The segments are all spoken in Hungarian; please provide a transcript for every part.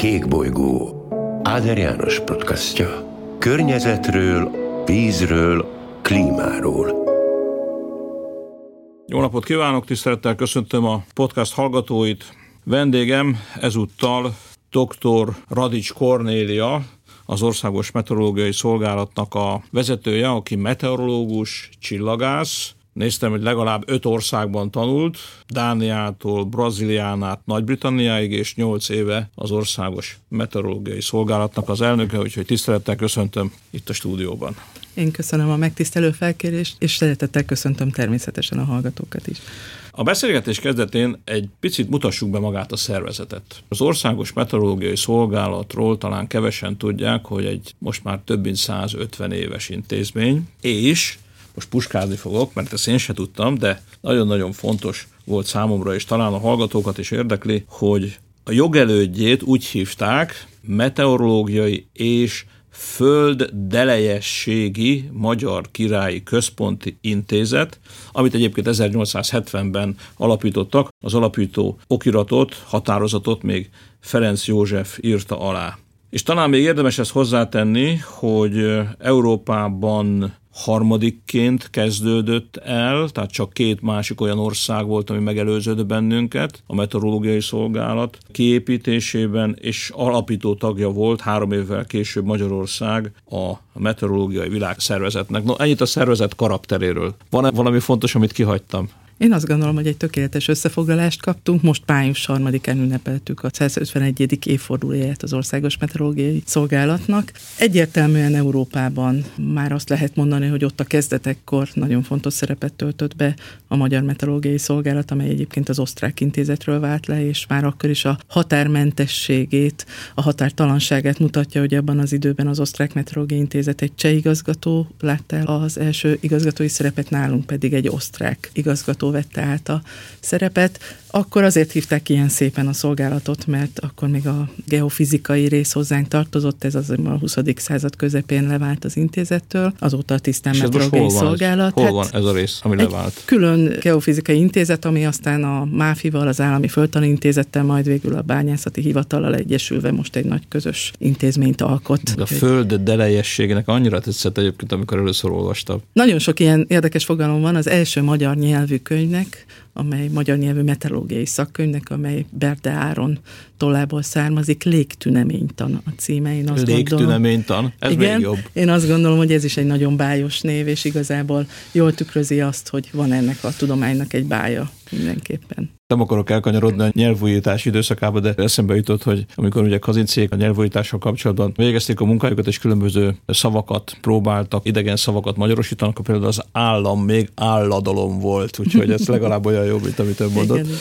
Kék bolygó Áder János podcastja. Környezetről, vízről, klímáról. Jó napot kívánok, tisztelettel köszöntöm a podcast hallgatóit. Vendégem ezúttal dr. Radics Kornélia, az Országos Meteorológiai Szolgálatnak a vezetője, aki meteorológus, csillagász, Néztem, hogy legalább öt országban tanult, Dániától, Brazílián át Nagy-Britanniáig, és nyolc éve az Országos Meteorológiai Szolgálatnak az elnöke, úgyhogy tisztelettel köszöntöm itt a stúdióban. Én köszönöm a megtisztelő felkérést, és szeretettel köszöntöm természetesen a hallgatókat is. A beszélgetés kezdetén egy picit mutassuk be magát a szervezetet. Az Országos Meteorológiai Szolgálatról talán kevesen tudják, hogy egy most már több mint 150 éves intézmény, és most puskázni fogok, mert ezt én se tudtam, de nagyon-nagyon fontos volt számomra, és talán a hallgatókat is érdekli, hogy a jogelődjét úgy hívták, meteorológiai és Föld Delejességi Magyar Királyi Központi Intézet, amit egyébként 1870-ben alapítottak. Az alapító okiratot, határozatot még Ferenc József írta alá. És talán még érdemes ezt hozzátenni, hogy Európában harmadikként kezdődött el, tehát csak két másik olyan ország volt, ami megelőzött bennünket a meteorológiai szolgálat kiépítésében, és alapító tagja volt három évvel később Magyarország a meteorológiai világszervezetnek. No, ennyit a szervezet karakteréről. Van-e valami fontos, amit kihagytam? Én azt gondolom, hogy egy tökéletes összefoglalást kaptunk. Most május 3-án ünnepeltük a 151. évfordulóját az Országos Meteorológiai Szolgálatnak. Egyértelműen Európában már azt lehet mondani, hogy ott a kezdetekkor nagyon fontos szerepet töltött be a Magyar Meteorológiai Szolgálat, amely egyébként az osztrák intézetről vált le, és már akkor is a határmentességét, a határtalanságát mutatja, hogy abban az időben az Osztrák Meteorológiai Intézet egy cseh igazgató látta el az első igazgatói szerepet, nálunk pedig egy osztrák igazgató vette át a szerepet. Akkor azért hívták ilyen szépen a szolgálatot, mert akkor még a geofizikai rész hozzánk tartozott, ez az a 20. század közepén levált az intézettől, azóta a tisztán meteorológiai szolgálat. Hol hát van ez a rész, ami levált? Külön geofizikai intézet, ami aztán a MÁFI-val, az Állami Földtani Intézettel, majd végül a Bányászati Hivatallal egyesülve most egy nagy közös intézményt alkot. De a föld delejességének annyira tetszett egyébként, amikor először olvastam. Nagyon sok ilyen érdekes fogalom van. Az első magyar nyelvű könyvnek amely magyar nyelvű meteorológiai szakkönyvnek, amely Berde Áron tollából származik, légtüneménytan a címe. Én azt légtüneménytan? Ez igen, még jobb. Én azt gondolom, hogy ez is egy nagyon bájos név, és igazából jól tükrözi azt, hogy van ennek a tudománynak egy bája mindenképpen. Nem akarok elkanyarodni a nyelvújítás időszakába, de eszembe jutott, hogy amikor ugye kazincék a nyelvújítással kapcsolatban végezték a munkájukat, és különböző szavakat próbáltak, idegen szavakat magyarosítanak, akkor például az állam még álladalom volt, úgyhogy ez legalább olyan jó, mint amit ön mondott. Igen.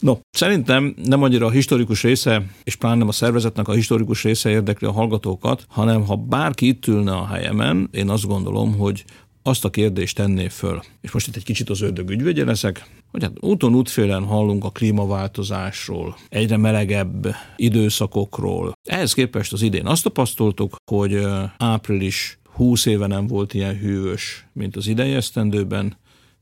No, szerintem nem annyira a historikus része, és pláne nem a szervezetnek a historikus része érdekli a hallgatókat, hanem ha bárki itt ülne a helyemen, én azt gondolom, hogy azt a kérdést tenné föl. És most itt egy kicsit az ördög ügyvédje leszek, hogy hát úton útfélen hallunk a klímaváltozásról, egyre melegebb időszakokról. Ehhez képest az idén azt tapasztaltuk, hogy április 20 éve nem volt ilyen hűvös, mint az idei esztendőben,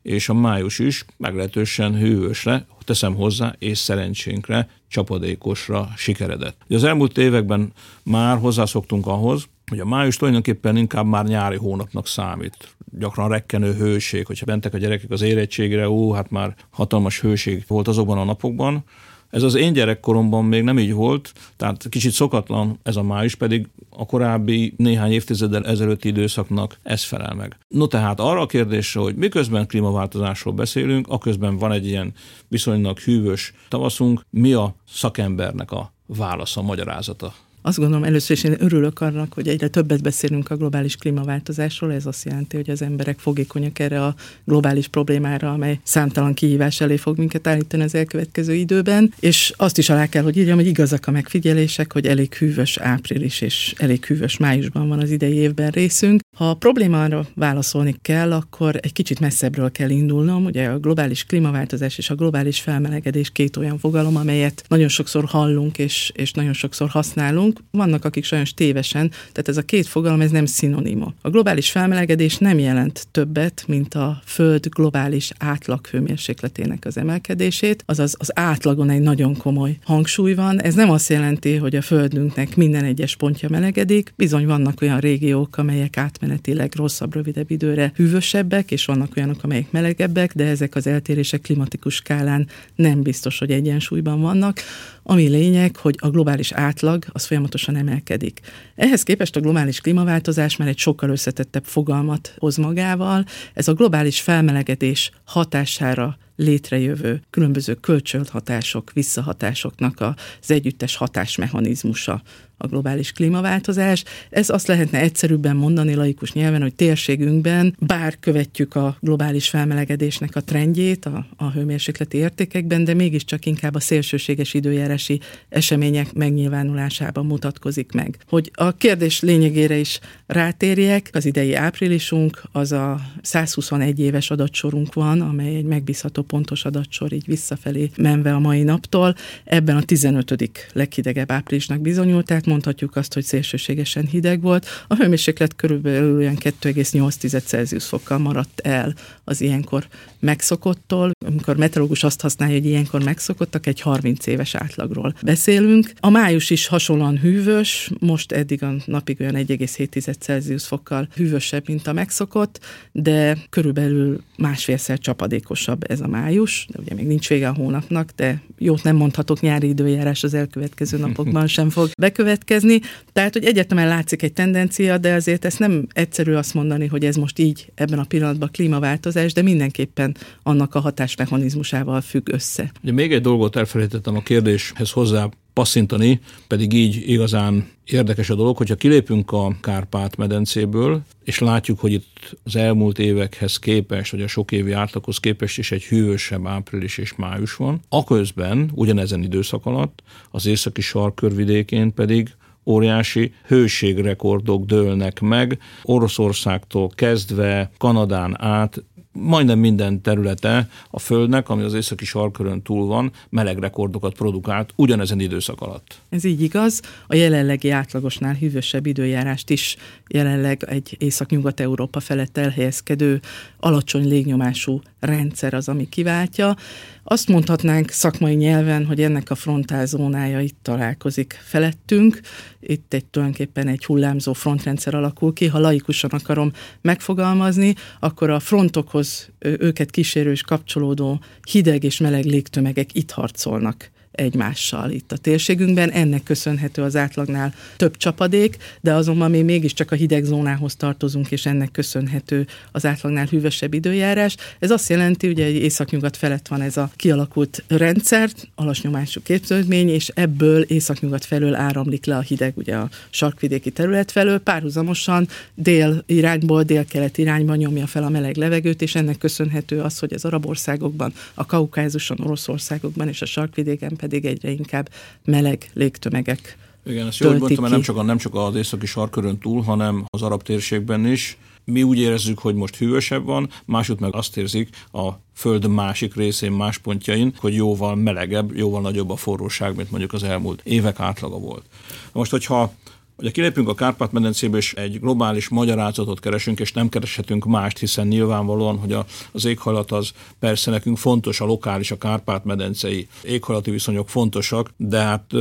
és a május is meglehetősen hűvösre, teszem hozzá, és szerencsénkre csapadékosra sikeredett. Az elmúlt években már hozzászoktunk ahhoz, hogy a május tulajdonképpen inkább már nyári hónapnak számít. Gyakran rekkenő hőség, hogyha bentek a gyerekek az érettségre, ó, hát már hatalmas hőség volt azokban a napokban. Ez az én gyerekkoromban még nem így volt, tehát kicsit szokatlan ez a május, pedig a korábbi néhány évtizeddel ezelőtti időszaknak ez felel meg. No tehát arra a kérdésre, hogy miközben klímaváltozásról beszélünk, aközben van egy ilyen viszonylag hűvös tavaszunk, mi a szakembernek a válasza, a magyarázata azt gondolom először is én örülök annak, hogy egyre többet beszélünk a globális klímaváltozásról. Ez azt jelenti, hogy az emberek fogékonyak erre a globális problémára, amely számtalan kihívás elé fog minket állítani az elkövetkező időben. És azt is alá kell, hogy írjam, hogy igazak a megfigyelések, hogy elég hűvös április és elég hűvös májusban van az idei évben részünk. Ha a problémára válaszolni kell, akkor egy kicsit messzebbről kell indulnom. Ugye a globális klímaváltozás és a globális felmelegedés két olyan fogalom, amelyet nagyon sokszor hallunk és, és nagyon sokszor használunk vannak akik sajnos tévesen, tehát ez a két fogalom, ez nem szinonima. A globális felmelegedés nem jelent többet, mint a Föld globális átlag hőmérsékletének az emelkedését, azaz az átlagon egy nagyon komoly hangsúly van. Ez nem azt jelenti, hogy a Földünknek minden egyes pontja melegedik, bizony vannak olyan régiók, amelyek átmenetileg rosszabb, rövidebb időre hűvösebbek, és vannak olyanok, amelyek melegebbek, de ezek az eltérések klimatikus skálán nem biztos, hogy egyensúlyban vannak. Ami lényeg, hogy a globális átlag az folyamatosan emelkedik. Ehhez képest a globális klímaváltozás már egy sokkal összetettebb fogalmat hoz magával. Ez a globális felmelegedés hatására létrejövő különböző kölcsönhatások, visszahatásoknak az együttes hatásmechanizmusa a globális klímaváltozás. Ez azt lehetne egyszerűbben mondani laikus nyelven, hogy térségünkben bár követjük a globális felmelegedésnek a trendjét a, a hőmérsékleti értékekben, de mégiscsak inkább a szélsőséges időjárási események megnyilvánulásában mutatkozik meg. Hogy a kérdés lényegére is rátérjek, az idei áprilisunk, az a 121 éves adatsorunk van, amely egy megbízható pontos adatsor így visszafelé menve a mai naptól. Ebben a 15. leghidegebb áprilisnak bizonyult, tehát mondhatjuk azt, hogy szélsőségesen hideg volt. A hőmérséklet körülbelül olyan 2,8 Celsius fokkal maradt el az ilyenkor megszokottól. Amikor meteorológus azt használja, hogy ilyenkor megszokottak, egy 30 éves átlagról beszélünk. A május is hasonlóan hűvös, most eddig a napig olyan 1,7 Celsius fokkal hűvösebb, mint a megszokott, de körülbelül másfélszer csapadékosabb ez a május, de ugye még nincs vége a hónapnak, de jót nem mondhatok, nyári időjárás az elkövetkező napokban sem fog bekövetkezni. Tehát, hogy egyértelműen látszik egy tendencia, de azért ezt nem egyszerű azt mondani, hogy ez most így ebben a pillanatban klímaváltozás, de mindenképpen annak a hatásmechanizmusával függ össze. Ugye még egy dolgot elfelejtettem a kérdéshez hozzá passzintani, pedig így igazán érdekes a dolog, hogyha kilépünk a Kárpát-medencéből, és látjuk, hogy itt az elmúlt évekhez képest, vagy a sok évi átlaghoz képest is egy hűvösebb április és május van, aközben ugyanezen időszak alatt az északi sarkörvidékén pedig óriási hőségrekordok dőlnek meg, Oroszországtól kezdve Kanadán át majdnem minden területe a Földnek, ami az északi sarkörön túl van, meleg rekordokat produkált ugyanezen időszak alatt. Ez így igaz. A jelenlegi átlagosnál hűvösebb időjárást is jelenleg egy észak-nyugat-európa felett elhelyezkedő alacsony légnyomású rendszer az, ami kiváltja. Azt mondhatnánk szakmai nyelven, hogy ennek a frontálzónája itt találkozik felettünk. Itt egy tulajdonképpen egy hullámzó frontrendszer alakul ki. Ha laikusan akarom megfogalmazni, akkor a frontokhoz őket kísérő és kapcsolódó hideg és meleg légtömegek itt harcolnak egymással itt a térségünkben. Ennek köszönhető az átlagnál több csapadék, de azonban mi mégiscsak a hideg zónához tartozunk, és ennek köszönhető az átlagnál hűvösebb időjárás. Ez azt jelenti, hogy egy északnyugat felett van ez a kialakult rendszer, alasnyomású képződmény, és ebből északnyugat felől áramlik le a hideg, ugye a sarkvidéki terület felől, párhuzamosan dél irányból, dél-kelet irányba nyomja fel a meleg levegőt, és ennek köszönhető az, hogy az arab országokban, a Kaukázuson, Oroszországokban és a sarkvidéken pedig egyre inkább meleg légtömegek igen, ezt jól mondtam, mert nem csak, a, nem csak az északi sarkörön túl, hanem az arab térségben is. Mi úgy érezzük, hogy most hűvösebb van, másút meg azt érzik a föld másik részén, más pontjain, hogy jóval melegebb, jóval nagyobb a forróság, mint mondjuk az elmúlt évek átlaga volt. Most, hogyha Ugye kilépünk a Kárpát-medencébe, és egy globális magyarázatot keresünk, és nem kereshetünk mást, hiszen nyilvánvalóan, hogy a, az éghajlat az persze nekünk fontos, a lokális, a Kárpát-medencei éghajlati viszonyok fontosak, de hát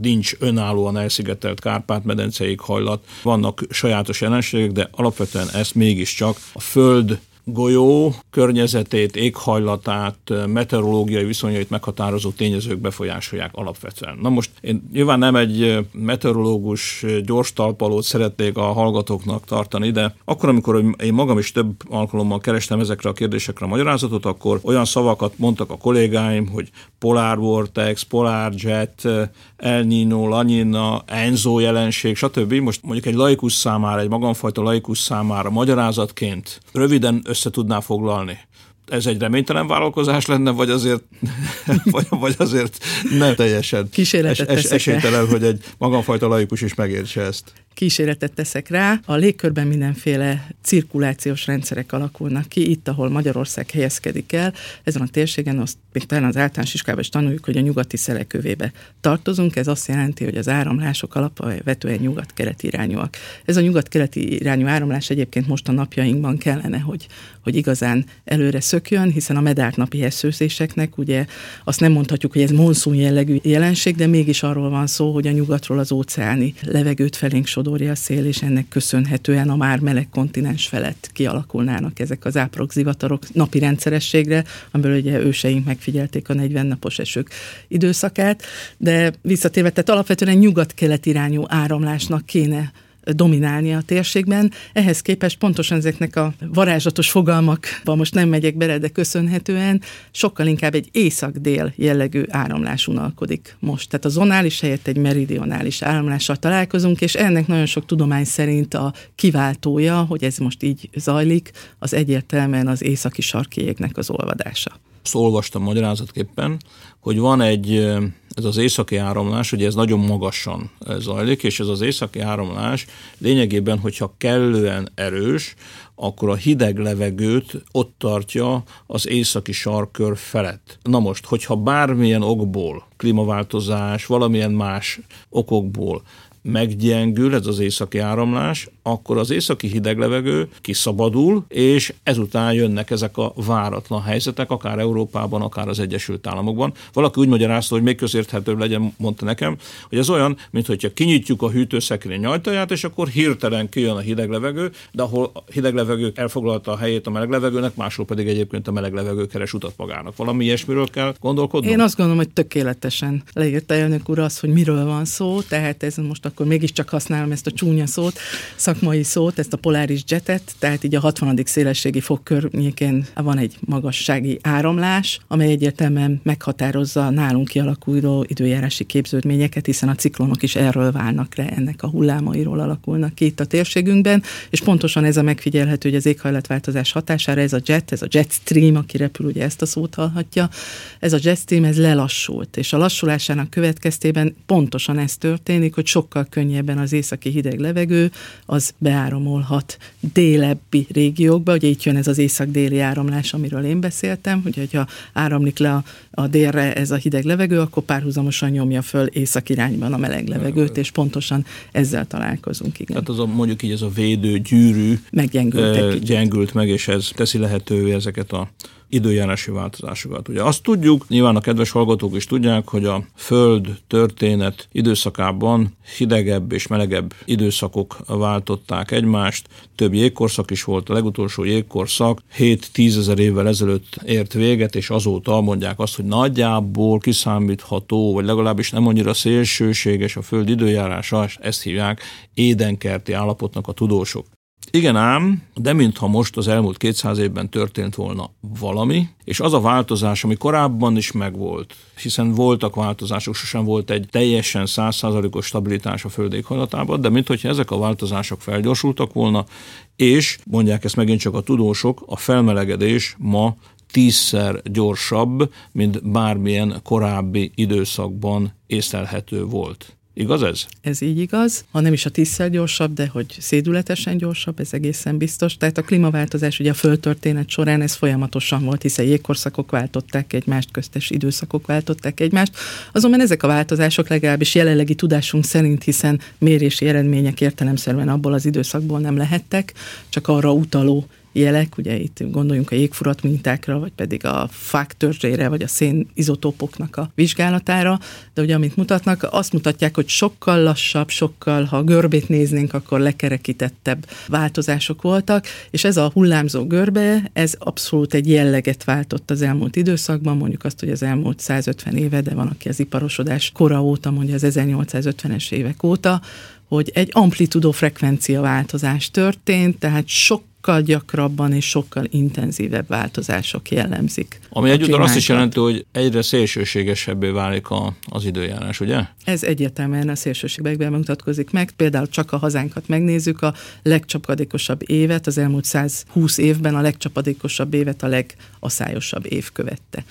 nincs önállóan elszigetelt Kárpát-medence éghajlat, vannak sajátos jelenségek, de alapvetően ezt mégiscsak a Föld golyó környezetét, éghajlatát, meteorológiai viszonyait meghatározó tényezők befolyásolják alapvetően. Na most én nyilván nem egy meteorológus gyors talpalót szeretnék a hallgatóknak tartani, de akkor, amikor én magam is több alkalommal kerestem ezekre a kérdésekre a magyarázatot, akkor olyan szavakat mondtak a kollégáim, hogy polar vortex, polar jet, El Nino, La Nina, Enzo jelenség, stb. Most mondjuk egy laikus számára, egy magamfajta laikus számára magyarázatként röviden össze tudná foglalni? Ez egy reménytelen vállalkozás lenne, vagy azért, vagy, vagy azért nem teljesen es, es, esélytelen, hogy egy magamfajta laikus is megértse ezt? Kísérletet teszek rá, a légkörben mindenféle cirkulációs rendszerek alakulnak ki, itt, ahol Magyarország helyezkedik el, ezen a térségen azt még talán az általános iskában is tanuljuk, hogy a nyugati szelekövébe tartozunk, ez azt jelenti, hogy az áramlások alapvetően nyugat-keleti irányúak. Ez a nyugat-keleti irányú áramlás egyébként most a napjainkban kellene, hogy, hogy igazán előre szökjön, hiszen a medárt napi eszőzéseknek ugye azt nem mondhatjuk, hogy ez monszún jellegű jelenség, de mégis arról van szó, hogy a nyugatról az óceáni levegőt felénk sodorja a szél, és ennek köszönhetően a már meleg kontinens felett kialakulnának ezek az áprok zivatarok napi rendszerességre, amiből ugye őseink megfigyelték a 40 napos esők időszakát, de visszatérve, tehát alapvetően nyugat-kelet irányú áramlásnak kéne dominálni a térségben. Ehhez képest pontosan ezeknek a varázslatos fogalmakba most nem megyek bele, de köszönhetően sokkal inkább egy észak-dél jellegű áramlás unalkodik most. Tehát a zonális helyett egy meridionális áramlással találkozunk, és ennek nagyon sok tudomány szerint a kiváltója, hogy ez most így zajlik, az egyértelműen az északi sarki az olvadása. Azt olvastam magyarázatképpen, hogy van egy, ez az északi áramlás, ugye ez nagyon magasan zajlik, és ez az északi áramlás lényegében, hogyha kellően erős, akkor a hideg levegőt ott tartja az északi sarkör felett. Na most, hogyha bármilyen okból, klímaváltozás, valamilyen más okokból meggyengül ez az északi áramlás, akkor az északi hideg levegő kiszabadul, és ezután jönnek ezek a váratlan helyzetek, akár Európában, akár az Egyesült Államokban. Valaki úgy magyarázta, hogy még közérthetőbb legyen, mondta nekem, hogy ez olyan, mintha kinyitjuk a hűtőszekrény ajtaját, és akkor hirtelen kijön a hideg levegő, de ahol a hideg levegő elfoglalta a helyét a meleg levegőnek, máshol pedig egyébként a meleg levegő keres utat magának. Valami ilyesmiről kell gondolkodni? Én azt gondolom, hogy tökéletesen leírta elnök úr az, hogy miről van szó, tehát ez most akkor mégiscsak használom ezt a csúnya szót, szakmai szót, ezt a poláris jetet, tehát így a 60. szélességi fok környékén van egy magassági áramlás, amely egyértelműen meghatározza nálunk kialakuló időjárási képződményeket, hiszen a ciklonok is erről válnak le, ennek a hullámairól alakulnak ki itt a térségünkben, és pontosan ez a megfigyelhető, hogy az éghajlatváltozás hatására ez a jet, ez a jet stream, aki repül, ugye ezt a szót hallhatja, ez a jet stream, ez lelassult, és a lassulásának következtében pontosan ez történik, hogy sokkal könnyebben az északi hideg levegő, az beáramolhat délebbi régiókba, ugye itt jön ez az észak-déli áramlás, amiről én beszéltem, hogy ha áramlik le a, a délre ez a hideg levegő, akkor párhuzamosan nyomja föl észak irányban a meleg levegőt, és pontosan ezzel találkozunk. Igen. Tehát az a, mondjuk így ez a védő gyűrű gyengült meg, és ez teszi lehetővé ezeket a időjárási változásokat. Ugye azt tudjuk, nyilván a kedves hallgatók is tudják, hogy a Föld történet időszakában hidegebb és melegebb időszakok váltották egymást, több jégkorszak is volt, a legutolsó jégkorszak 7-10 ezer évvel ezelőtt ért véget, és azóta mondják azt, hogy nagyjából kiszámítható, vagy legalábbis nem annyira szélsőséges a Föld időjárása, ezt hívják édenkerti állapotnak a tudósok. Igen ám, de mintha most az elmúlt 200 évben történt volna valami, és az a változás, ami korábban is megvolt, hiszen voltak változások, sosem volt egy teljesen százszázalékos stabilitás a föld éghajlatában, de mintha ezek a változások felgyorsultak volna, és mondják ezt megint csak a tudósok, a felmelegedés ma tízszer gyorsabb, mint bármilyen korábbi időszakban észlelhető volt. Igaz ez? Ez így igaz, ha nem is a tízszer gyorsabb, de hogy szédületesen gyorsabb, ez egészen biztos. Tehát a klímaváltozás ugye a földtörténet során ez folyamatosan volt, hiszen jégkorszakok váltották egymást, köztes időszakok váltották egymást. Azonban ezek a változások legalábbis jelenlegi tudásunk szerint, hiszen mérési eredmények értelemszerűen abból az időszakból nem lehettek, csak arra utaló jelek, ugye itt gondoljunk a jégfurat mintákra, vagy pedig a fák törzsére, vagy a szén izotópoknak a vizsgálatára, de ugye amit mutatnak, azt mutatják, hogy sokkal lassabb, sokkal, ha görbét néznénk, akkor lekerekítettebb változások voltak, és ez a hullámzó görbe, ez abszolút egy jelleget váltott az elmúlt időszakban, mondjuk azt, hogy az elmúlt 150 éve, de van, aki az iparosodás kora óta, mondja az 1850-es évek óta, hogy egy amplitudó frekvencia változás történt, tehát sok sokkal gyakrabban és sokkal intenzívebb változások jellemzik. Ami egyúttal azt is jelenti, hogy egyre szélsőségesebbé válik a, az időjárás, ugye? Ez egyértelműen a szélsőségekben mutatkozik meg. Például csak a hazánkat megnézzük, a legcsapadékosabb évet, az elmúlt 120 évben a legcsapadékosabb évet a legaszályosabb év követte.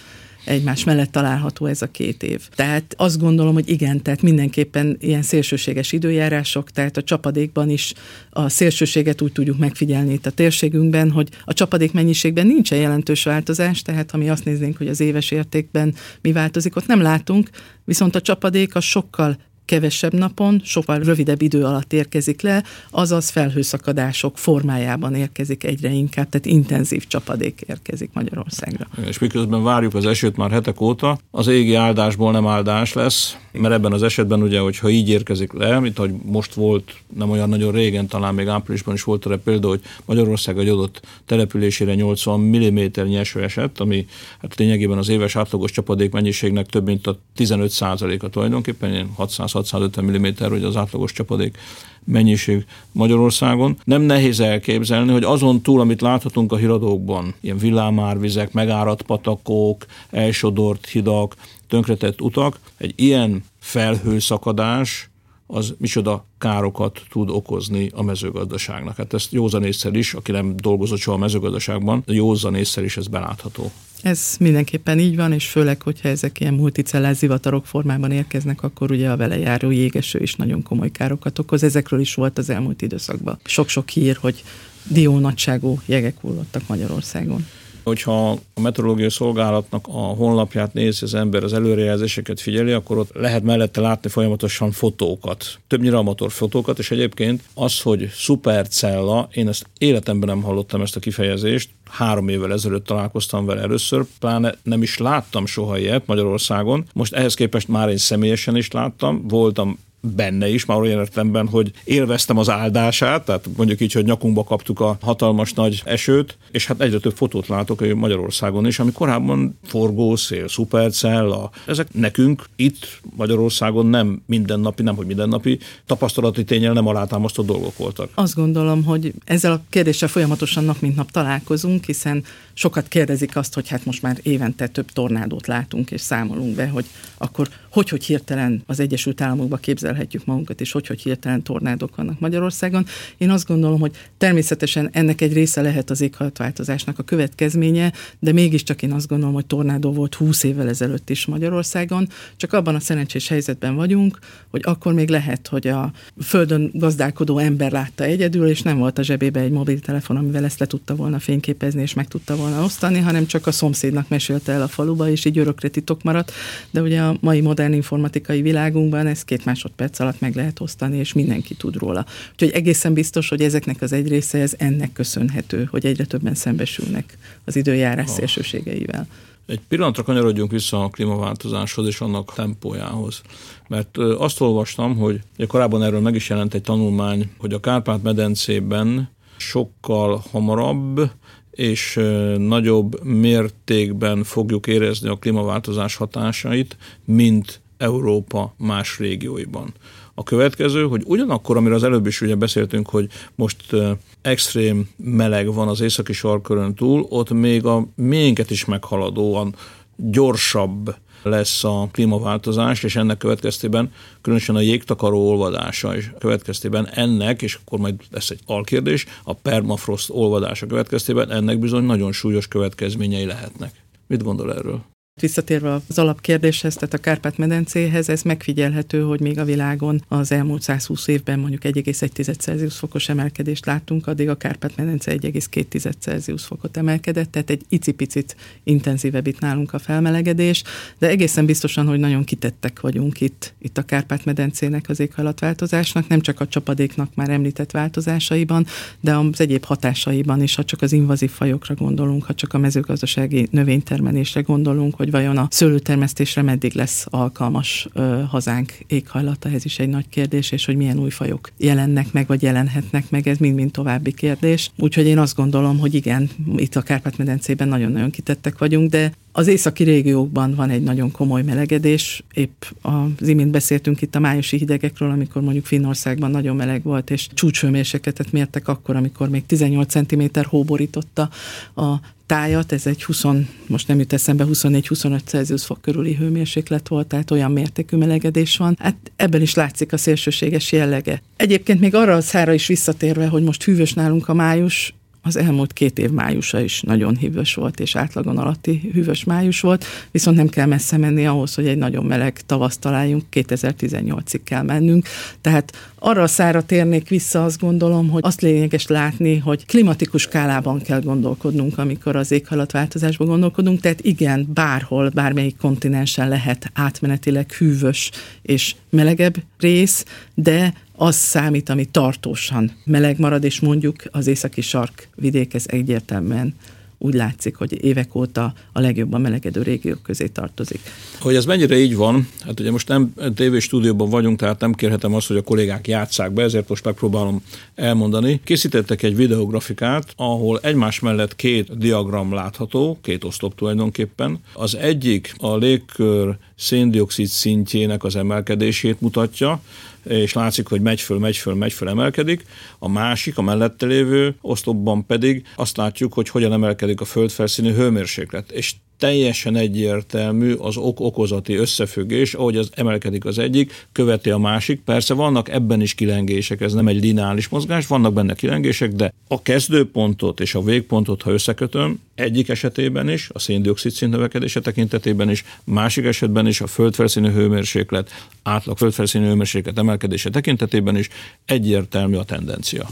Egymás mellett található ez a két év. Tehát azt gondolom, hogy igen, tehát mindenképpen ilyen szélsőséges időjárások, tehát a csapadékban is a szélsőséget úgy tudjuk megfigyelni itt a térségünkben, hogy a csapadék mennyiségben nincsen jelentős változás, tehát ha mi azt néznénk, hogy az éves értékben mi változik, ott nem látunk, viszont a csapadék az sokkal kevesebb napon, sokkal rövidebb idő alatt érkezik le, azaz felhőszakadások formájában érkezik egyre inkább, tehát intenzív csapadék érkezik Magyarországra. És miközben várjuk az esőt már hetek óta, az égi áldásból nem áldás lesz, mert ebben az esetben ugye, hogyha így érkezik le, mint ahogy most volt, nem olyan nagyon régen, talán még áprilisban is volt erre példa, hogy Magyarország egy adott településére 80 mm eső esett, ami hát lényegében az éves átlagos csapadék mennyiségnek több mint a 15% a tulajdonképpen, 600 650 mm, hogy az átlagos csapadék mennyiség Magyarországon. Nem nehéz elképzelni, hogy azon túl, amit láthatunk a híradókban, ilyen villámárvizek, megáradt patakok, elsodort hidak, tönkretett utak, egy ilyen felhőszakadás az micsoda károkat tud okozni a mezőgazdaságnak. Hát ezt józanésszel is, aki nem dolgozott soha a mezőgazdaságban, józanésszel is ez belátható. Ez mindenképpen így van, és főleg, hogyha ezek ilyen multicellás zivatarok formában érkeznek, akkor ugye a vele járó jégeső is nagyon komoly károkat okoz. Ezekről is volt az elmúlt időszakban sok-sok hír, hogy dió nagyságú jegek hullottak Magyarországon. Hogyha a meteorológiai szolgálatnak a honlapját nézi az ember, az előrejelzéseket figyeli, akkor ott lehet mellette látni folyamatosan fotókat. Többnyire amatőr fotókat, és egyébként az, hogy szupercella, én ezt életemben nem hallottam ezt a kifejezést, három évvel ezelőtt találkoztam vele először, pláne nem is láttam soha ilyet Magyarországon. Most ehhez képest már én személyesen is láttam, voltam benne is, már olyan értelemben, hogy élveztem az áldását, tehát mondjuk így, hogy nyakunkba kaptuk a hatalmas nagy esőt, és hát egyre több fotót látok Magyarországon is, ami korábban forgószél, szupercella, ezek nekünk itt Magyarországon nem mindennapi, nem hogy mindennapi, tapasztalati tényel nem alátámasztott dolgok voltak. Azt gondolom, hogy ezzel a kérdéssel folyamatosan nap mint nap találkozunk, hiszen sokat kérdezik azt, hogy hát most már évente több tornádót látunk, és számolunk be, hogy akkor hogy, hogy hirtelen az Egyesült Államokba képzelhetjük magunkat, és hogy, hogy hirtelen tornádok vannak Magyarországon. Én azt gondolom, hogy természetesen ennek egy része lehet az éghajlatváltozásnak a következménye, de mégiscsak én azt gondolom, hogy tornádó volt 20 évvel ezelőtt is Magyarországon, csak abban a szerencsés helyzetben vagyunk, hogy akkor még lehet, hogy a földön gazdálkodó ember látta egyedül, és nem volt a zsebébe egy mobiltelefon, amivel ezt le tudta volna fényképezni, és meg tudta volna osztani, hanem csak a szomszédnak mesélte el a faluba, és így örökre titok maradt. De ugye a mai modern informatikai világunkban ez két másodperc alatt meg lehet osztani, és mindenki tud róla. Úgyhogy egészen biztos, hogy ezeknek az egy része ez ennek köszönhető, hogy egyre többen szembesülnek az időjárás oh. szélsőségeivel. Egy pillanatra kanyarodjunk vissza a klímaváltozáshoz és annak tempójához. Mert azt olvastam, hogy korábban erről meg is jelent egy tanulmány, hogy a Kárpát-medencében sokkal hamarabb és nagyobb mértékben fogjuk érezni a klímaváltozás hatásait, mint Európa más régióiban. A következő, hogy ugyanakkor, amiről az előbb is ugye beszéltünk, hogy most extrém meleg van az északi sarkörön túl, ott még a miénket is meghaladóan gyorsabb lesz a klímaváltozás, és ennek következtében különösen a jégtakaró olvadása és következtében ennek, és akkor majd lesz egy alkérdés, a permafrost olvadása következtében ennek bizony nagyon súlyos következményei lehetnek. Mit gondol erről? Visszatérve az alapkérdéshez, tehát a Kárpát-medencéhez, ez megfigyelhető, hogy még a világon az elmúlt 120 évben mondjuk 1,1 Celsius fokos emelkedést láttunk, addig a Kárpát-medence 1,2 Celsius fokot emelkedett, tehát egy icipicit intenzívebb itt nálunk a felmelegedés, de egészen biztosan, hogy nagyon kitettek vagyunk itt, itt a Kárpát-medencének az éghajlatváltozásnak, nem csak a csapadéknak már említett változásaiban, de az egyéb hatásaiban is, ha csak az invazív fajokra gondolunk, ha csak a mezőgazdasági növénytermelésre gondolunk, hogy vajon a szőlőtermesztésre meddig lesz alkalmas ö, hazánk éghajlata, ez is egy nagy kérdés, és hogy milyen új fajok jelennek meg, vagy jelenhetnek meg, ez mind-mind további kérdés. Úgyhogy én azt gondolom, hogy igen, itt a Kárpát-medencében nagyon-nagyon kitettek vagyunk, de az északi régiókban van egy nagyon komoly melegedés, épp az imént beszéltünk itt a májusi hidegekről, amikor mondjuk Finnországban nagyon meleg volt, és csúcshőmérsékletet mértek akkor, amikor még 18 cm hóborította a tájat, ez egy 20, most nem jut eszembe, 24-25 Celsius fok körüli hőmérséklet volt, tehát olyan mértékű melegedés van. Hát ebben is látszik a szélsőséges jellege. Egyébként még arra a szára is visszatérve, hogy most hűvös nálunk a május, az elmúlt két év májusa is nagyon hűvös volt, és átlagon alatti hűvös május volt, viszont nem kell messze menni ahhoz, hogy egy nagyon meleg tavaszt találjunk, 2018-ig kell mennünk. Tehát arra a szára térnék vissza, azt gondolom, hogy azt lényeges látni, hogy klimatikus skálában kell gondolkodnunk, amikor az éghajlatváltozásban gondolkodunk, tehát igen, bárhol, bármelyik kontinensen lehet átmenetileg hűvös és melegebb rész, de az számít, ami tartósan meleg marad, és mondjuk az északi sarkvidék ez egyértelműen úgy látszik, hogy évek óta a legjobban melegedő régiók közé tartozik. Hogy ez mennyire így van, hát ugye most nem stúdióban vagyunk, tehát nem kérhetem azt, hogy a kollégák játsszák be, ezért most megpróbálom elmondani. Készítettek egy videografikát, ahol egymás mellett két diagram látható, két oszlop tulajdonképpen. Az egyik a légkör széndiokszid szintjének az emelkedését mutatja, és látszik, hogy megy föl, megy föl, megy föl, emelkedik. A másik, a mellette lévő oszlopban pedig azt látjuk, hogy hogyan emelkedik a földfelszíni hőmérséklet. És teljesen egyértelmű az ok-okozati összefüggés, ahogy az emelkedik az egyik, követi a másik. Persze vannak ebben is kilengések, ez nem egy lineáris mozgás, vannak benne kilengések, de a kezdőpontot és a végpontot, ha összekötöm, egyik esetében is, a széndiokszid szint növekedése tekintetében is, másik esetben is a földfelszíni hőmérséklet, átlag földfelszíni hőmérséklet emelkedése tekintetében is egyértelmű a tendencia.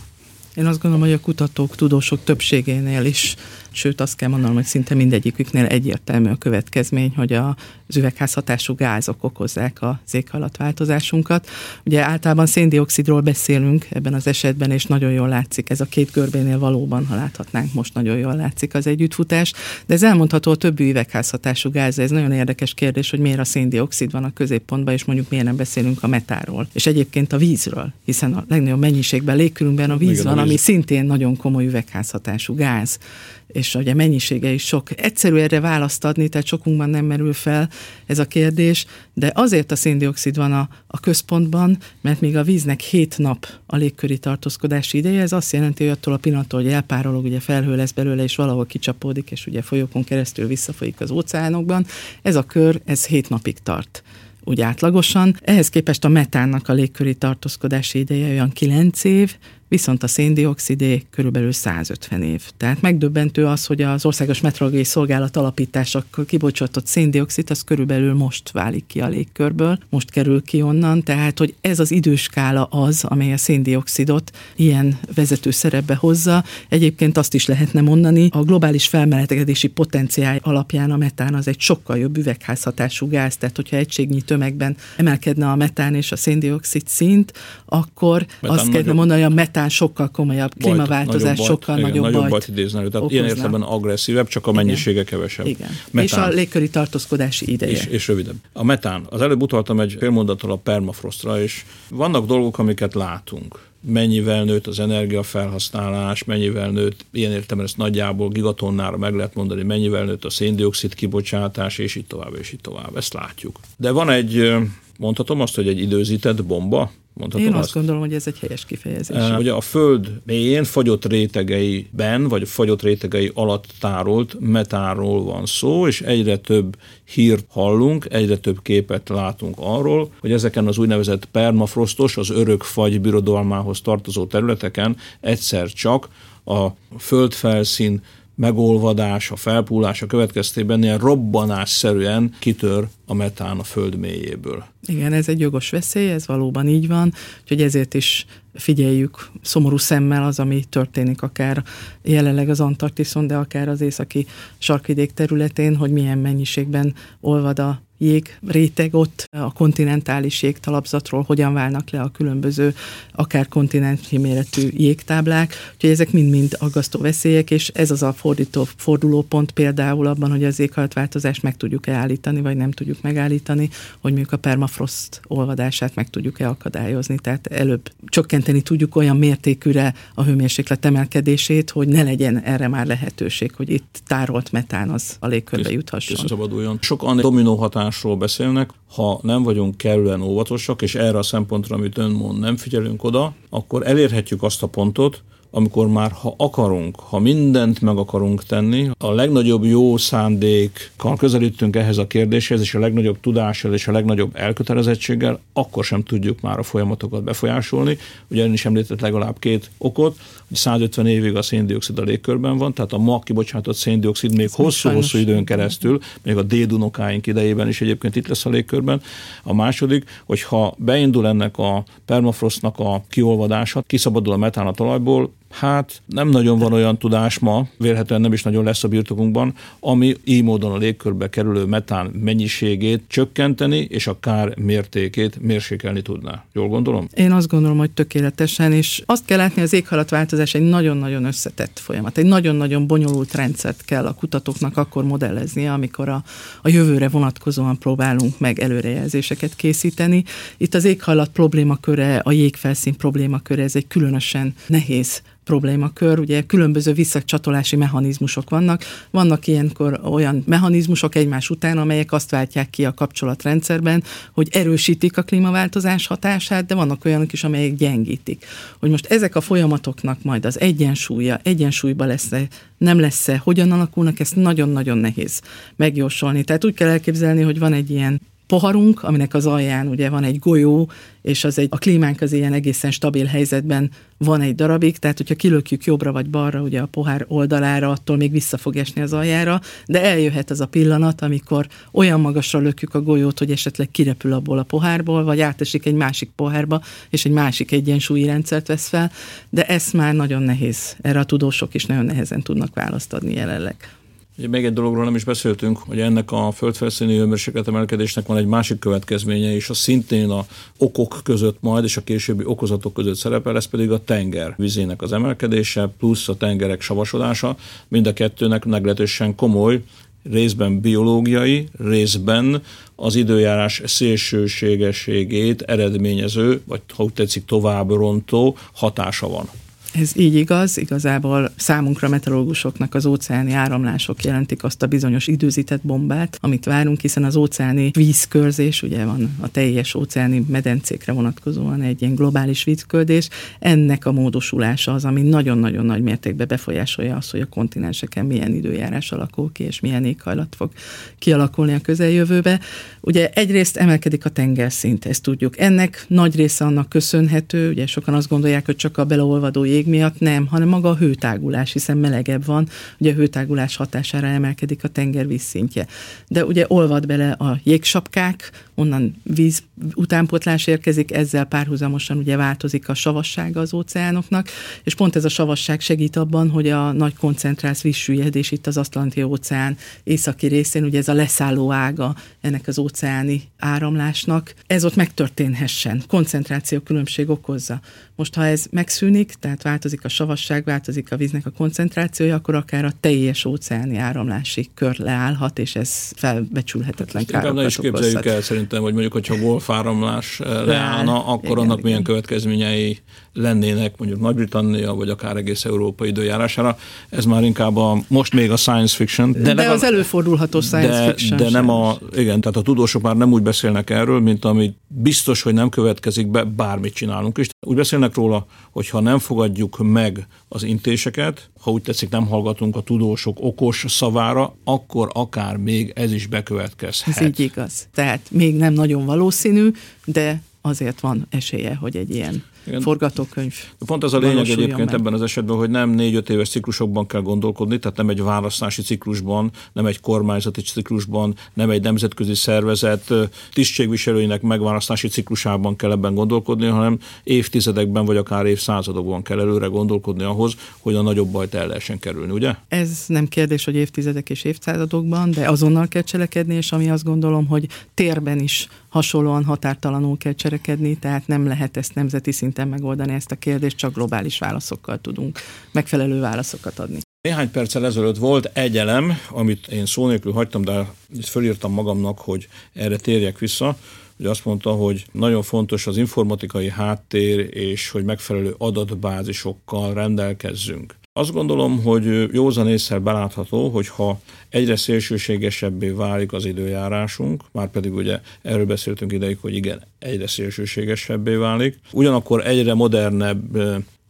Én azt gondolom, hogy a kutatók, tudósok többségénél is sőt azt kell mondanom, hogy szinte mindegyiküknél egyértelmű a következmény, hogy az üvegházhatású gázok okozzák az éghajlatváltozásunkat. Ugye általában széndiokszidról beszélünk ebben az esetben, és nagyon jól látszik ez a két görbénél valóban, ha láthatnánk, most nagyon jól látszik az együttfutás, de ez elmondható a többi üvegházhatású gáz, ez nagyon érdekes kérdés, hogy miért a széndiokszid van a középpontban, és mondjuk miért nem beszélünk a metáról, és egyébként a vízről, hiszen a legnagyobb mennyiségben légkörünkben a víz Igen, van, a víz. ami szintén nagyon komoly üvegházhatású gáz és ugye mennyisége is sok. Egyszerű erre választ adni, tehát sokunkban nem merül fel ez a kérdés, de azért a széndiokszid van a, a központban, mert még a víznek hét nap a légköri tartózkodási ideje, ez azt jelenti, hogy attól a pillanattól, hogy elpárolog, ugye felhő lesz belőle, és valahol kicsapódik, és ugye folyókon keresztül visszafolyik az óceánokban, ez a kör, ez hét napig tart úgy átlagosan. Ehhez képest a metánnak a légköri tartózkodási ideje olyan 9 év, viszont a széndiokszidé körülbelül 150 év. Tehát megdöbbentő az, hogy az Országos Meteorológiai Szolgálat alapításakor kibocsátott széndiokszid az körülbelül most válik ki a légkörből, most kerül ki onnan, tehát hogy ez az időskála az, amely a széndiokszidot ilyen vezető szerepbe hozza. Egyébként azt is lehetne mondani, a globális felmelegedési potenciál alapján a metán az egy sokkal jobb üvegházhatású gáz, tehát hogyha egységnyi tömegben emelkedne a metán és a széndiokszid szint, akkor metán azt kellene mondani, hogy a metán metán sokkal komolyabb, klímaváltozás bajt, sokkal igen, nagyobb, nagyobb bajt, idézne Tehát okozna. ilyen értelemben agresszívebb, csak a mennyisége kevesebb. Igen. Metán. És a légköri tartózkodási ideje. És, és rövidebb. A metán. Az előbb utaltam egy félmondattal a permafrostra, és vannak dolgok, amiket látunk mennyivel nőtt az energiafelhasználás, mennyivel nőtt, ilyen értem ezt nagyjából gigatonnára meg lehet mondani, mennyivel nőtt a széndiokszid kibocsátás, és így tovább, és így tovább. Ezt látjuk. De van egy, mondhatom azt, hogy egy időzített bomba, Mondhatom Én azt, azt gondolom, hogy ez egy helyes kifejezés. Uh, ugye a Föld mélyén fagyott rétegeiben, vagy fagyott rétegei alatt tárolt metáról van szó, és egyre több hírt hallunk, egyre több képet látunk arról, hogy ezeken az úgynevezett permafrostos, az örök fagy birodalmához tartozó területeken egyszer csak a földfelszín megolvadása, felpúlása következtében ilyen robbanásszerűen kitör a metán a föld mélyéből. Igen, ez egy jogos veszély, ez valóban így van, úgyhogy ezért is figyeljük szomorú szemmel az, ami történik akár jelenleg az Antarktiszon, de akár az északi sarkvidék területén, hogy milyen mennyiségben olvad a jég réteg ott a kontinentális jégtalapzatról, hogyan válnak le a különböző akár kontinenti méretű jégtáblák, úgyhogy ezek mind-mind aggasztó veszélyek, és ez az a fordító, fordulópont például abban, hogy az éghajlatváltozást meg tudjuk-e állítani, vagy nem tudjuk megállítani, hogy mondjuk a permafrost olvadását meg tudjuk-e akadályozni. Tehát előbb csökkenteni tudjuk olyan mértékűre a hőmérséklet emelkedését, hogy ne legyen erre már lehetőség, hogy itt tárolt metán az a légkörbe juthasson. És szabaduljon. Sokan dominó hatás másról beszélnek, ha nem vagyunk kellően óvatosak, és erre a szempontra, amit ön mond, nem figyelünk oda, akkor elérhetjük azt a pontot, amikor már ha akarunk, ha mindent meg akarunk tenni, a legnagyobb jó szándékkal közelítünk ehhez a kérdéshez, és a legnagyobb tudással és a legnagyobb elkötelezettséggel, akkor sem tudjuk már a folyamatokat befolyásolni. Ugye ön is említett legalább két okot, hogy 150 évig a széndiokszid a légkörben van, tehát a ma kibocsátott széndiokszid még hosszú-hosszú időn keresztül, még a dédunokáink idejében is egyébként itt lesz a légkörben. A második, hogy ha beindul ennek a permafrostnak a kiolvadása, kiszabadul a metán a talajból, Hát nem nagyon van olyan tudás ma, vélhetően nem is nagyon lesz a birtokunkban, ami így módon a légkörbe kerülő metán mennyiségét csökkenteni és a kár mértékét mérsékelni tudná. Jól gondolom? Én azt gondolom, hogy tökéletesen, és azt kell látni, az éghajlatváltozás egy nagyon-nagyon összetett folyamat. Egy nagyon-nagyon bonyolult rendszert kell a kutatóknak akkor modellezni, amikor a, a jövőre vonatkozóan próbálunk meg előrejelzéseket készíteni. Itt az éghajlat problémaköre, a jégfelszín problémaköre, ez egy különösen nehéz problémakör, ugye különböző visszacsatolási mechanizmusok vannak. Vannak ilyenkor olyan mechanizmusok egymás után, amelyek azt váltják ki a kapcsolatrendszerben, hogy erősítik a klímaváltozás hatását, de vannak olyanok is, amelyek gyengítik. Hogy most ezek a folyamatoknak majd az egyensúlya, egyensúlyba lesz-e, nem lesz-e, hogyan alakulnak, ezt nagyon-nagyon nehéz megjósolni. Tehát úgy kell elképzelni, hogy van egy ilyen poharunk, aminek az alján ugye van egy golyó, és az egy, a klímánk az ilyen egészen stabil helyzetben van egy darabig, tehát hogyha kilökjük jobbra vagy balra, ugye a pohár oldalára, attól még vissza fog esni az aljára, de eljöhet az a pillanat, amikor olyan magasra lökjük a golyót, hogy esetleg kirepül abból a pohárból, vagy átesik egy másik pohárba, és egy másik egyensúlyi rendszert vesz fel, de ez már nagyon nehéz. Erre a tudósok is nagyon nehezen tudnak választ adni jelenleg. Ugye még egy dologról nem is beszéltünk, hogy ennek a földfelszíni hőmérséklet emelkedésnek van egy másik következménye, és a szintén a okok között majd, és a későbbi okozatok között szerepel, ez pedig a tenger vizének az emelkedése, plusz a tengerek savasodása. Mind a kettőnek meglehetősen komoly részben biológiai, részben az időjárás szélsőségességét eredményező, vagy ha úgy tetszik, tovább rontó hatása van. Ez így igaz, igazából számunkra meteorológusoknak az óceáni áramlások jelentik azt a bizonyos időzített bombát, amit várunk, hiszen az óceáni vízkörzés, ugye van a teljes óceáni medencékre vonatkozóan egy ilyen globális vízkördés, ennek a módosulása az, ami nagyon-nagyon nagy mértékben befolyásolja azt, hogy a kontinenseken milyen időjárás alakul ki, és milyen éghajlat fog kialakulni a közeljövőbe. Ugye egyrészt emelkedik a tengerszint, ezt tudjuk. Ennek nagy része annak köszönhető, ugye sokan azt gondolják, hogy csak a beleolvadó jég miatt nem, hanem maga a hőtágulás, hiszen melegebb van, ugye a hőtágulás hatására emelkedik a tengervíz szintje. De ugye olvad bele a jégsapkák, onnan víz utánpotlás érkezik, ezzel párhuzamosan ugye változik a savassága az óceánoknak, és pont ez a savasság segít abban, hogy a nagy koncentrált vízsüllyedés itt az Atlanti óceán északi részén, ugye ez a leszálló ága ennek az óceáni áramlásnak, ez ott megtörténhessen. Koncentráció különbség okozza. Most, ha ez megszűnik, tehát változik a savasság, változik a víznek a koncentrációja, akkor akár a teljes óceáni áramlási kör leállhat, és ez felbecsülhetetlen károkat Ne is képzeljük el szerintem, hogy mondjuk, hogyha golfáramlás eh, leállna, akkor igen, annak igen. milyen következményei lennének mondjuk Nagy-Britannia, vagy akár egész Európa időjárására. Ez már inkább a, most még a science fiction. De, de az előfordulható science de, fiction. De nem a, igen, tehát a tudósok már nem úgy beszélnek erről, mint ami biztos, hogy nem következik be, bármit csinálunk is. Úgy beszélnek róla, hogy ha nem fogadjuk meg az intéseket, ha úgy tetszik, nem hallgatunk a tudósok okos szavára, akkor akár még ez is bekövetkezhet. Ez így igaz. Tehát még nem nagyon valószínű, de azért van esélye, hogy egy ilyen igen. forgatókönyv. Pont ez a lényeg egyébként meg. ebben az esetben, hogy nem négy-öt éves ciklusokban kell gondolkodni, tehát nem egy választási ciklusban, nem egy kormányzati ciklusban, nem egy nemzetközi szervezet tisztségviselőinek megválasztási ciklusában kell ebben gondolkodni, hanem évtizedekben vagy akár évszázadokban kell előre gondolkodni ahhoz, hogy a nagyobb bajt el lehessen kerülni, ugye? Ez nem kérdés, hogy évtizedek és évszázadokban, de azonnal kell cselekedni, és ami azt gondolom, hogy térben is hasonlóan határtalanul kell cselekedni, tehát nem lehet ezt nemzeti szinten megoldani ezt a kérdést, csak globális válaszokkal tudunk megfelelő válaszokat adni. Néhány perccel ezelőtt volt egy elem, amit én szó nélkül hagytam, de fölírtam magamnak, hogy erre térjek vissza, hogy azt mondta, hogy nagyon fontos az informatikai háttér, és hogy megfelelő adatbázisokkal rendelkezzünk. Azt gondolom, hogy józan észre belátható, hogy ha egyre szélsőségesebbé válik az időjárásunk, már pedig ugye erről beszéltünk ideig, hogy igen, egyre szélsőségesebbé válik, ugyanakkor egyre modernebb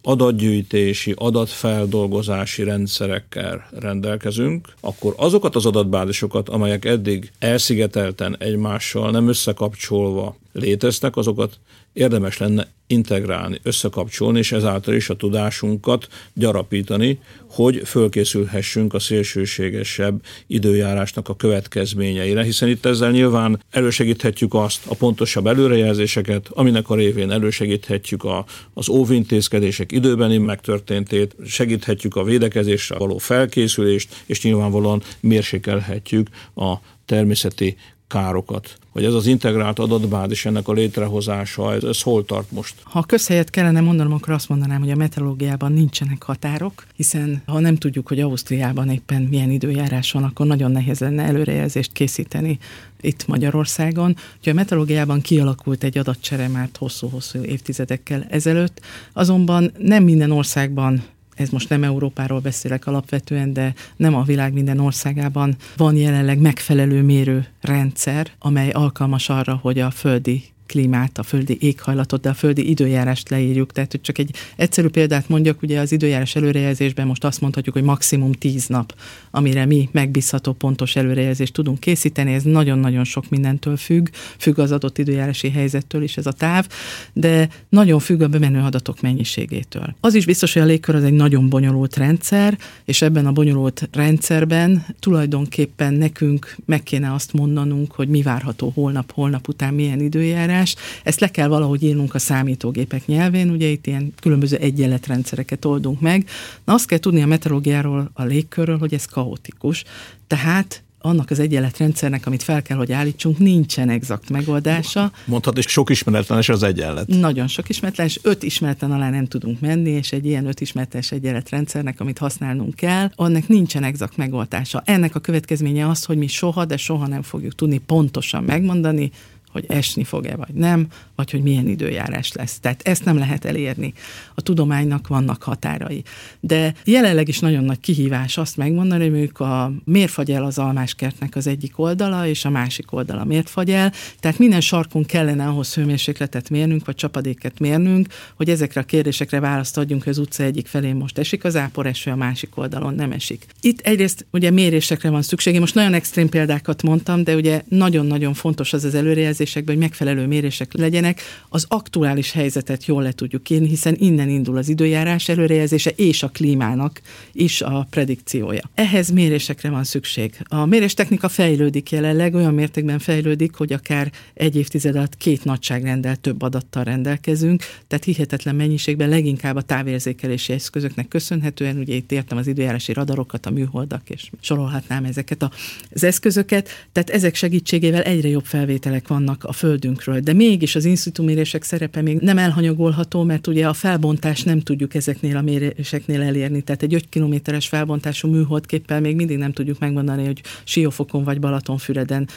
adatgyűjtési, adatfeldolgozási rendszerekkel rendelkezünk, akkor azokat az adatbázisokat, amelyek eddig elszigetelten egymással nem összekapcsolva léteztek, azokat érdemes lenne integrálni, összekapcsolni, és ezáltal is a tudásunkat gyarapítani, hogy fölkészülhessünk a szélsőségesebb időjárásnak a következményeire, hiszen itt ezzel nyilván elősegíthetjük azt a pontosabb előrejelzéseket, aminek a révén elősegíthetjük a, az óvintézkedések időbeni megtörténtét, segíthetjük a védekezésre való felkészülést, és nyilvánvalóan mérsékelhetjük a természeti károkat. Hogy ez az integrált adatbázis, ennek a létrehozása, ez, ez hol tart most? Ha közhelyet kellene mondanom, akkor azt mondanám, hogy a meteorológiában nincsenek határok, hiszen ha nem tudjuk, hogy Ausztriában éppen milyen időjárás van, akkor nagyon nehéz lenne előrejelzést készíteni itt Magyarországon. Ugye a meteorológiában kialakult egy adatcsere már hosszú-hosszú évtizedekkel ezelőtt, azonban nem minden országban ez most nem Európáról beszélek alapvetően, de nem a világ minden országában van jelenleg megfelelő mérő rendszer, amely alkalmas arra, hogy a földi klímát, a földi éghajlatot, de a földi időjárást leírjuk. Tehát, hogy csak egy egyszerű példát mondjak, ugye az időjárás előrejelzésben most azt mondhatjuk, hogy maximum 10 nap, amire mi megbízható pontos előrejelzést tudunk készíteni. Ez nagyon-nagyon sok mindentől függ, függ az adott időjárási helyzettől is ez a táv, de nagyon függ a bemenő adatok mennyiségétől. Az is biztos, hogy a légkör az egy nagyon bonyolult rendszer, és ebben a bonyolult rendszerben tulajdonképpen nekünk meg kéne azt mondanunk, hogy mi várható holnap, holnap után milyen időjárás, más. Ezt le kell valahogy írnunk a számítógépek nyelvén, ugye itt ilyen különböző egyenletrendszereket oldunk meg. Na azt kell tudni a meteorológiáról, a légkörről, hogy ez kaotikus. Tehát annak az egyenletrendszernek, amit fel kell, hogy állítsunk, nincsen exakt megoldása. Mondhat, és sok ismeretlenes az egyenlet. Nagyon sok ismeretlenes, öt ismeretlen alá nem tudunk menni, és egy ilyen öt ismeretlenes egyenletrendszernek, amit használnunk kell, annak nincsen exakt megoldása. Ennek a következménye az, hogy mi soha, de soha nem fogjuk tudni pontosan megmondani, hogy esni fog-e vagy nem, vagy hogy milyen időjárás lesz. Tehát ezt nem lehet elérni. A tudománynak vannak határai. De jelenleg is nagyon nagy kihívás azt megmondani, hogy mondjuk a mérfagyel az almáskertnek az egyik oldala, és a másik oldala mérfagyel. Tehát minden sarkon kellene ahhoz hőmérsékletet mérnünk, vagy csapadéket mérnünk, hogy ezekre a kérdésekre választ adjunk, hogy az utca egyik felén most esik az áporeső, a másik oldalon nem esik. Itt egyrészt ugye mérésekre van szükség. Én most nagyon extrém példákat mondtam, de ugye nagyon-nagyon fontos az az előrejelzésekben, hogy megfelelő mérések legyenek, az aktuális helyzetet jól le tudjuk írni, hiszen innen indul az időjárás előrejelzése és a klímának is a predikciója. Ehhez mérésekre van szükség. A méréstechnika fejlődik jelenleg, olyan mértékben fejlődik, hogy akár egy évtized alatt két nagyságrendel több adattal rendelkezünk, tehát hihetetlen mennyiségben leginkább a távérzékelési eszközöknek köszönhetően, ugye itt értem az időjárási radarokat, a műholdak, és sorolhatnám ezeket az eszközöket, tehát ezek segítségével egyre jobb felvételek vannak a földünkről, de mégis az mérések szerepe még nem elhanyagolható, mert ugye a felbontás nem tudjuk ezeknél a méréseknél elérni. Tehát egy 5 kilométeres felbontású műholdképpel még mindig nem tudjuk megmondani, hogy Siófokon vagy Balatonfüreden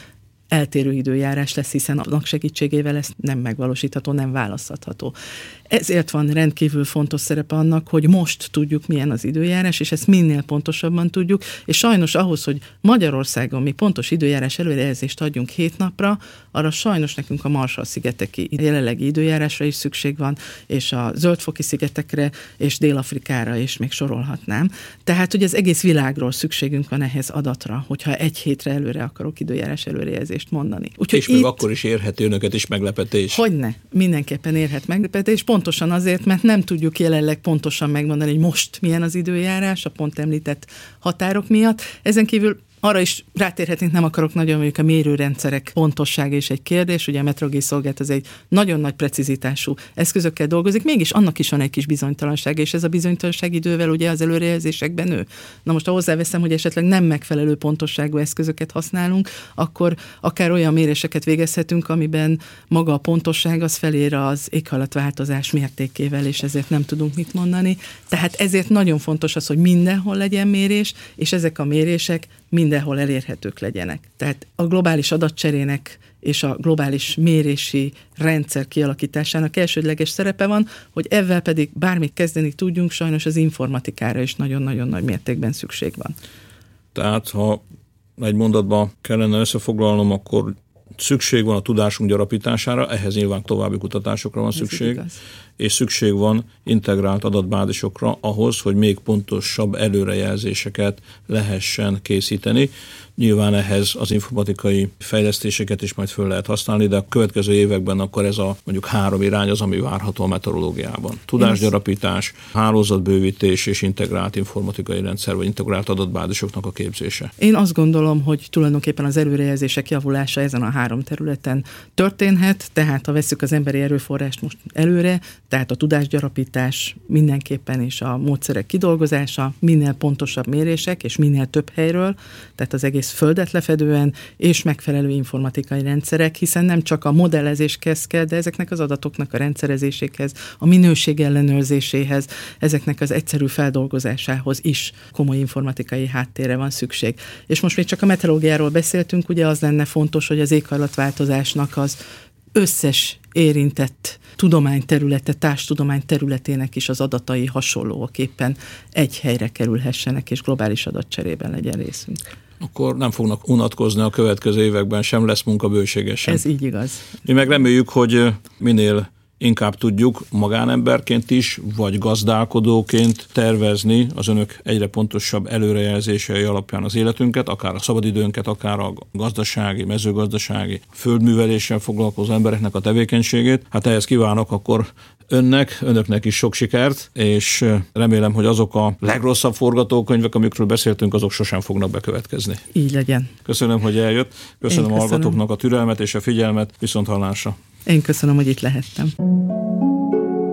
eltérő időjárás lesz, hiszen annak segítségével ez nem megvalósítható, nem választható. Ezért van rendkívül fontos szerepe annak, hogy most tudjuk, milyen az időjárás, és ezt minél pontosabban tudjuk, és sajnos ahhoz, hogy Magyarországon mi pontos időjárás előrejelzést adjunk hét napra, arra sajnos nekünk a Marshall-szigeteki jelenlegi időjárásra is szükség van, és a Zöldfoki szigetekre, és Dél-Afrikára is még sorolhatnám. Tehát, hogy az egész világról szükségünk van ehhez adatra, hogyha egy hétre előre akarok időjárás előrejelzést mondani. Úgyhogy és itt, még akkor is érhet önöket is meglepetés. Hogyne, mindenképpen érhet meglepetés, pont pontosan azért, mert nem tudjuk jelenleg pontosan megmondani, hogy most milyen az időjárás, a pont említett határok miatt. Ezen kívül arra is rátérhetünk, nem akarok nagyon, mondjuk a mérőrendszerek pontossága is egy kérdés, ugye a metrogé szolgált az egy nagyon nagy precizitású eszközökkel dolgozik, mégis annak is van egy kis bizonytalanság, és ez a bizonytalanság idővel ugye az előrejelzésekben nő. Na most ha hozzáveszem, hogy esetleg nem megfelelő pontosságú eszközöket használunk, akkor akár olyan méréseket végezhetünk, amiben maga a pontosság az felér az éghajlatváltozás mértékével, és ezért nem tudunk mit mondani. Tehát ezért nagyon fontos az, hogy mindenhol legyen mérés, és ezek a mérések mindenhol elérhetők legyenek. Tehát a globális adatcserének és a globális mérési rendszer kialakításának elsődleges szerepe van, hogy ezzel pedig bármit kezdeni tudjunk, sajnos az informatikára is nagyon-nagyon nagy mértékben szükség van. Tehát, ha egy mondatban kellene összefoglalnom, akkor szükség van a tudásunk gyarapítására, ehhez nyilván további kutatásokra van Ez szükség, és szükség van integrált adatbázisokra ahhoz, hogy még pontosabb előrejelzéseket lehessen készíteni. Nyilván ehhez az informatikai fejlesztéseket is majd föl lehet használni, de a következő években akkor ez a mondjuk három irány az, ami várható a meteorológiában. Tudásgyarapítás, hálózatbővítés és integrált informatikai rendszer, vagy integrált adatbázisoknak a képzése. Én azt gondolom, hogy tulajdonképpen az előrejelzések javulása ezen a három területen történhet, tehát ha veszük az emberi erőforrást most előre, tehát a tudásgyarapítás mindenképpen és a módszerek kidolgozása, minél pontosabb mérések és minél több helyről, tehát az egész földet lefedően, és megfelelő informatikai rendszerek, hiszen nem csak a modellezés kezd kell, de ezeknek az adatoknak a rendszerezéséhez, a minőség ellenőrzéséhez, ezeknek az egyszerű feldolgozásához is komoly informatikai háttérre van szükség. És most még csak a meteorológiáról beszéltünk, ugye az lenne fontos, hogy az éghajlatváltozásnak az összes érintett tudományterülete, társtudomány területének is az adatai hasonlóképpen egy helyre kerülhessenek, és globális adatcserében legyen részünk akkor nem fognak unatkozni a következő években, sem lesz munkabőségesen. Ez így igaz. Mi meg reméljük, hogy minél inkább tudjuk magánemberként is, vagy gazdálkodóként tervezni az önök egyre pontosabb előrejelzései alapján az életünket, akár a szabadidőnket, akár a gazdasági, mezőgazdasági, földműveléssel foglalkozó embereknek a tevékenységét. Hát ehhez kívánok akkor önnek, önöknek is sok sikert, és remélem, hogy azok a legrosszabb forgatókönyvek, amikről beszéltünk, azok sosem fognak bekövetkezni. Így legyen. Köszönöm, hogy eljött. Köszönöm, köszönöm. a hallgatóknak a türelmet és a figyelmet. Viszont hallásra. Én köszönöm, hogy itt lehettem.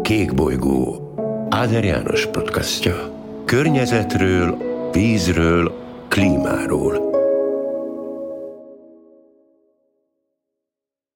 Kék bolygó. Áder János podcastja. Környezetről, vízről, klímáról